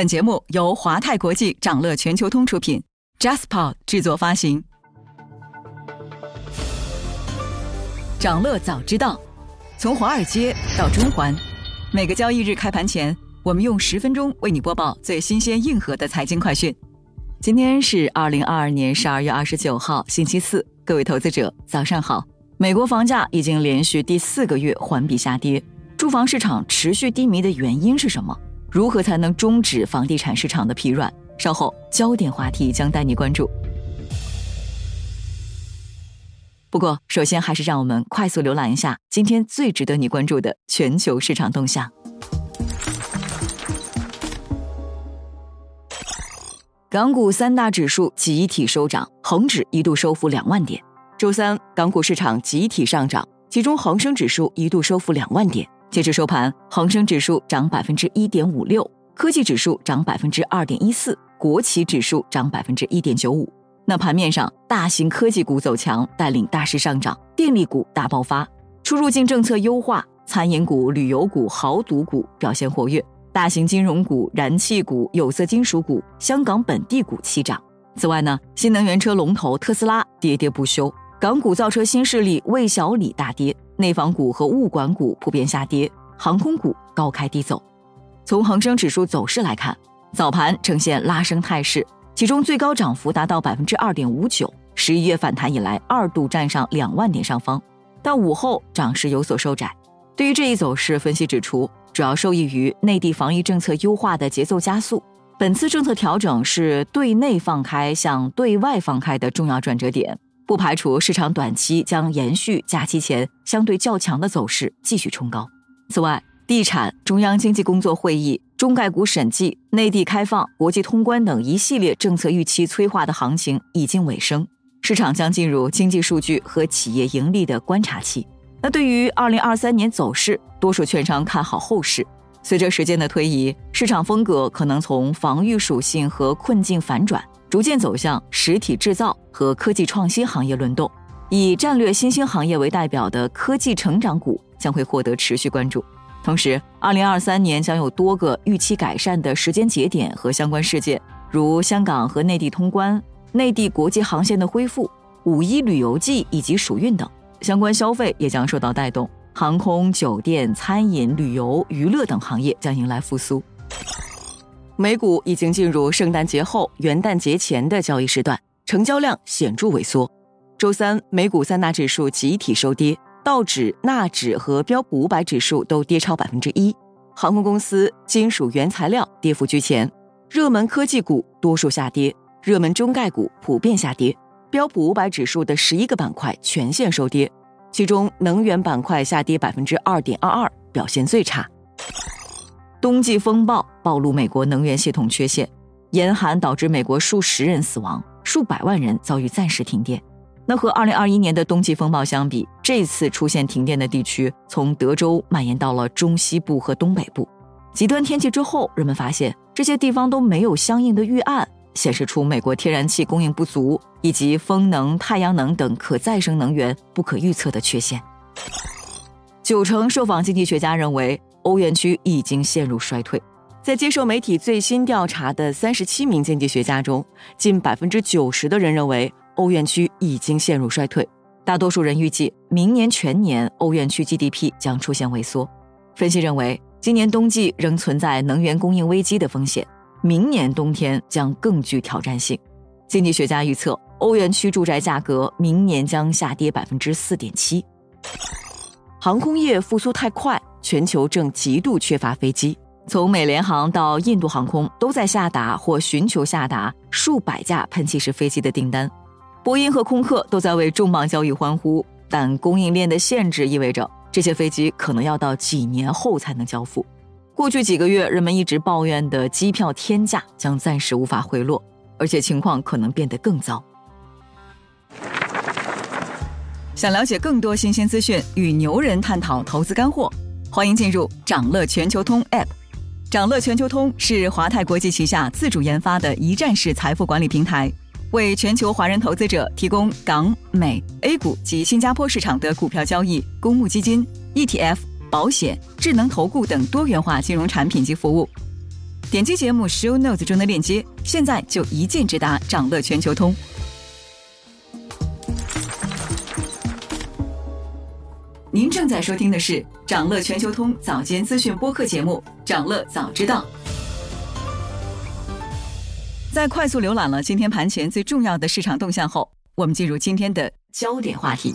本节目由华泰国际掌乐全球通出品，JasPod 制作发行。掌乐早知道，从华尔街到中环，每个交易日开盘前，我们用十分钟为你播报最新鲜、硬核的财经快讯。今天是二零二二年十二月二十九号，星期四，各位投资者早上好。美国房价已经连续第四个月环比下跌，住房市场持续低迷的原因是什么？如何才能终止房地产市场的疲软？稍后焦点话题将带你关注。不过，首先还是让我们快速浏览一下今天最值得你关注的全球市场动向。港股三大指数集体收涨，恒指一度收复两万点。周三，港股市场集体上涨，其中恒生指数一度收复两万点。截至收盘，恒生指数涨百分之一点五六，科技指数涨百分之二点一四，国企指数涨百分之一点九五。那盘面上，大型科技股走强，带领大市上涨，电力股大爆发，出入境政策优化，餐饮股、旅游股、豪赌股表现活跃，大型金融股、燃气股、有色金属股、香港本地股齐涨。此外呢，新能源车龙头特斯拉跌跌不休，港股造车新势力魏小李大跌。内房股和物管股普遍下跌，航空股高开低走。从恒生指数走势来看，早盘呈现拉升态势，其中最高涨幅达到百分之二点五九，十一月反弹以来二度站上两万点上方。但午后涨势有所收窄。对于这一走势，分析指出，主要受益于内地防疫政策优化的节奏加速。本次政策调整是对内放开向对外放开的重要转折点。不排除市场短期将延续假期前相对较强的走势，继续冲高。此外，地产、中央经济工作会议、中概股审计、内地开放、国际通关等一系列政策预期催化的行情已经尾声，市场将进入经济数据和企业盈利的观察期。那对于二零二三年走势，多数券商看好后市。随着时间的推移，市场风格可能从防御属性和困境反转。逐渐走向实体制造和科技创新行业轮动，以战略新兴行业为代表的科技成长股将会获得持续关注。同时，二零二三年将有多个预期改善的时间节点和相关事件，如香港和内地通关、内地国际航线的恢复、五一旅游季以及暑运等相关消费也将受到带动，航空、酒店、餐饮、旅游、娱乐等行业将迎来复苏。美股已经进入圣诞节后、元旦节前的交易时段，成交量显著萎缩。周三，美股三大指数集体收跌，道指、纳指和标普五百指数都跌超百分之一。航空公司、金属原材料跌幅居前，热门科技股多数下跌，热门中概股普遍下跌。标普五百指数的十一个板块全线收跌，其中能源板块下跌百分之二点二二，表现最差。冬季风暴暴露美国能源系统缺陷，严寒导致美国数十人死亡，数百万人遭遇暂时停电。那和2021年的冬季风暴相比，这次出现停电的地区从德州蔓延到了中西部和东北部。极端天气之后，人们发现这些地方都没有相应的预案，显示出美国天然气供应不足以及风能、太阳能等可再生能源不可预测的缺陷。九成受访经济学家认为。欧元区已经陷入衰退。在接受媒体最新调查的三十七名经济学家中，近百分之九十的人认为欧元区已经陷入衰退。大多数人预计明年全年欧元区 GDP 将出现萎缩。分析认为，今年冬季仍存在能源供应危机的风险，明年冬天将更具挑战性。经济学家预测，欧元区住宅价格明年将下跌百分之四点七。航空业复苏太快。全球正极度缺乏飞机，从美联航到印度航空都在下达或寻求下达数百架喷气式飞机的订单。波音和空客都在为重磅交易欢呼，但供应链的限制意味着这些飞机可能要到几年后才能交付。过去几个月，人们一直抱怨的机票天价将暂时无法回落，而且情况可能变得更糟。想了解更多新鲜资讯，与牛人探讨投资干货。欢迎进入掌乐全球通 App。掌乐全球通是华泰国际旗下自主研发的一站式财富管理平台，为全球华人投资者提供港、美、A 股及新加坡市场的股票交易、公募基金、ETF、保险、智能投顾等多元化金融产品及服务。点击节目 show notes 中的链接，现在就一键直达掌乐全球通。您正在收听的是掌乐全球通早间资讯播客节目《掌乐早知道》。在快速浏览了今天盘前最重要的市场动向后，我们进入今天的焦点话题。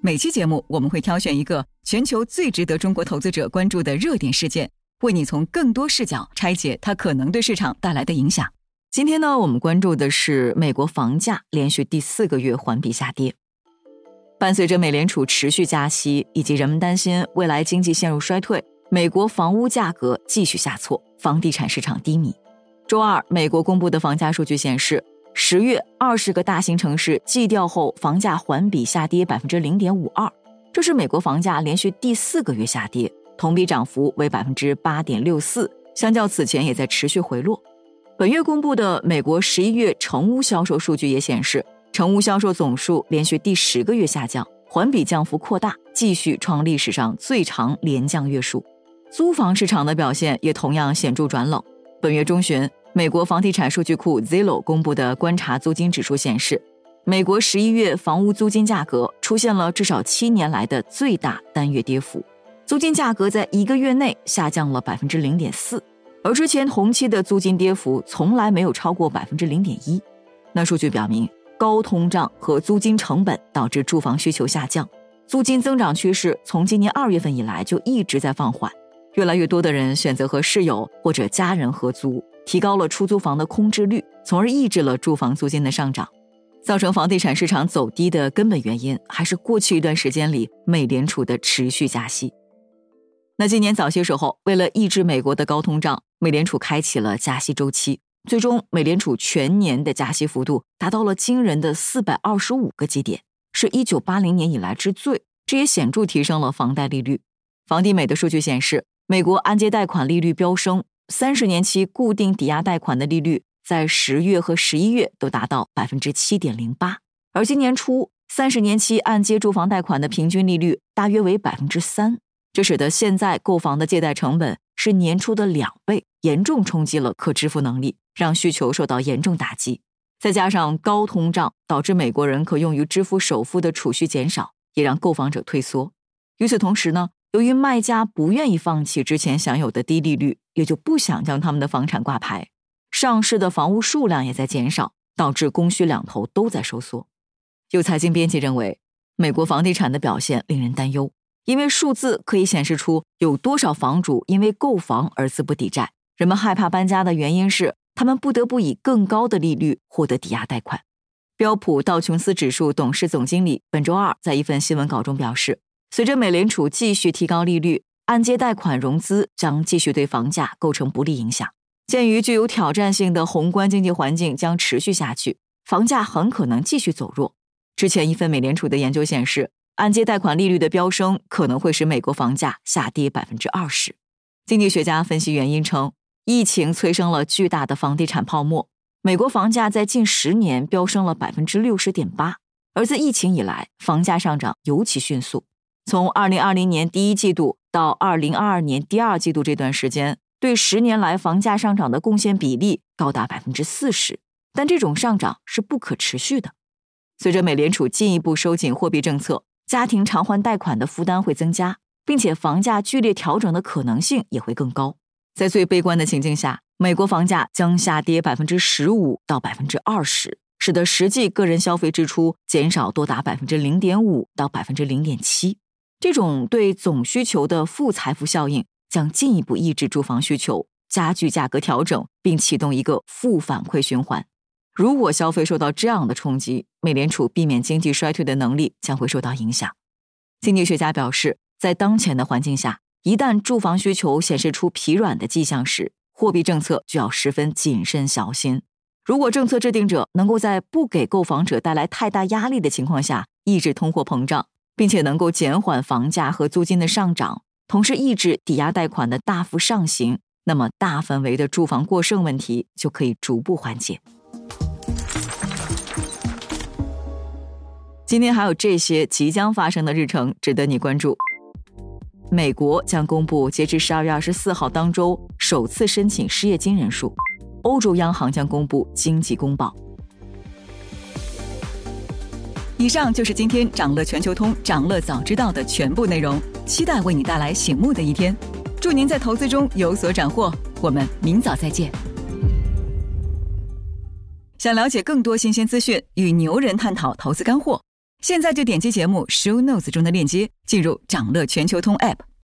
每期节目我们会挑选一个全球最值得中国投资者关注的热点事件。为你从更多视角拆解它可能对市场带来的影响。今天呢，我们关注的是美国房价连续第四个月环比下跌。伴随着美联储持续加息，以及人们担心未来经济陷入衰退，美国房屋价格继续下挫，房地产市场低迷。周二，美国公布的房价数据显示，十月二十个大型城市季调后房价环比下跌百分之零点五二，这是美国房价连续第四个月下跌。同比涨幅为百分之八点六四，相较此前也在持续回落。本月公布的美国十一月成屋销售数据也显示，成屋销售总数连续第十个月下降，环比降幅扩大，继续创历史上最长连降月数。租房市场的表现也同样显著转冷。本月中旬，美国房地产数据库 Zillow 公布的观察租金指数显示，美国十一月房屋租金价格出现了至少七年来的最大单月跌幅。租金价格在一个月内下降了百分之零点四，而之前同期的租金跌幅从来没有超过百分之零点一。那数据表明，高通胀和租金成本导致住房需求下降，租金增长趋势从今年二月份以来就一直在放缓。越来越多的人选择和室友或者家人合租，提高了出租房的空置率，从而抑制了住房租金的上涨。造成房地产市场走低的根本原因，还是过去一段时间里美联储的持续加息。那今年早些时候，为了抑制美国的高通胀，美联储开启了加息周期。最终，美联储全年的加息幅度达到了惊人的四百二十五个基点，是一九八零年以来之最。这也显著提升了房贷利率。房地美的数据显示，美国按揭贷款利率飙升，三十年期固定抵押贷款的利率在十月和十一月都达到百分之七点零八，而今年初三十年期按揭住房贷款的平均利率大约为百分之三。这使得现在购房的借贷成本是年初的两倍，严重冲击了可支付能力，让需求受到严重打击。再加上高通胀，导致美国人可用于支付首付的储蓄减少，也让购房者退缩。与此同时呢，由于卖家不愿意放弃之前享有的低利率，也就不想将他们的房产挂牌，上市的房屋数量也在减少，导致供需两头都在收缩。有财经编辑认为，美国房地产的表现令人担忧。因为数字可以显示出有多少房主因为购房而资不抵债，人们害怕搬家的原因是他们不得不以更高的利率获得抵押贷款。标普道琼斯指数董事总经理本周二在一份新闻稿中表示，随着美联储继续提高利率，按揭贷款融资将继续对房价构成不利影响。鉴于具有挑战性的宏观经济环境将持续下去，房价很可能继续走弱。之前一份美联储的研究显示。按揭贷款利率的飙升可能会使美国房价下跌百分之二十。经济学家分析原因称，疫情催生了巨大的房地产泡沫。美国房价在近十年飙升了百分之六十点八，而自疫情以来，房价上涨尤其迅速。从二零二零年第一季度到二零二二年第二季度这段时间，对十年来房价上涨的贡献比例高达百分之四十。但这种上涨是不可持续的。随着美联储进一步收紧货币政策。家庭偿还贷款的负担会增加，并且房价剧烈调整的可能性也会更高。在最悲观的情境下，美国房价将下跌百分之十五到百分之二十，使得实际个人消费支出减少多达百分之零点五到百分之零点七。这种对总需求的负财富效应将进一步抑制住房需求，加剧价格调整，并启动一个负反馈循环。如果消费受到这样的冲击，美联储避免经济衰退的能力将会受到影响。经济学家表示，在当前的环境下，一旦住房需求显示出疲软的迹象时，货币政策就要十分谨慎小心。如果政策制定者能够在不给购房者带来太大压力的情况下抑制通货膨胀，并且能够减缓房价和租金的上涨，同时抑制抵押贷款的大幅上行，那么大范围的住房过剩问题就可以逐步缓解。今天还有这些即将发生的日程值得你关注。美国将公布截至十二月二十四号当周首次申请失业金人数；欧洲央行将公布经济公报。以上就是今天掌乐全球通、掌乐早知道的全部内容，期待为你带来醒目的一天。祝您在投资中有所斩获，我们明早再见。想了解更多新鲜资讯，与牛人探讨投资干货，现在就点击节目 show notes 中的链接，进入掌乐全球通 app。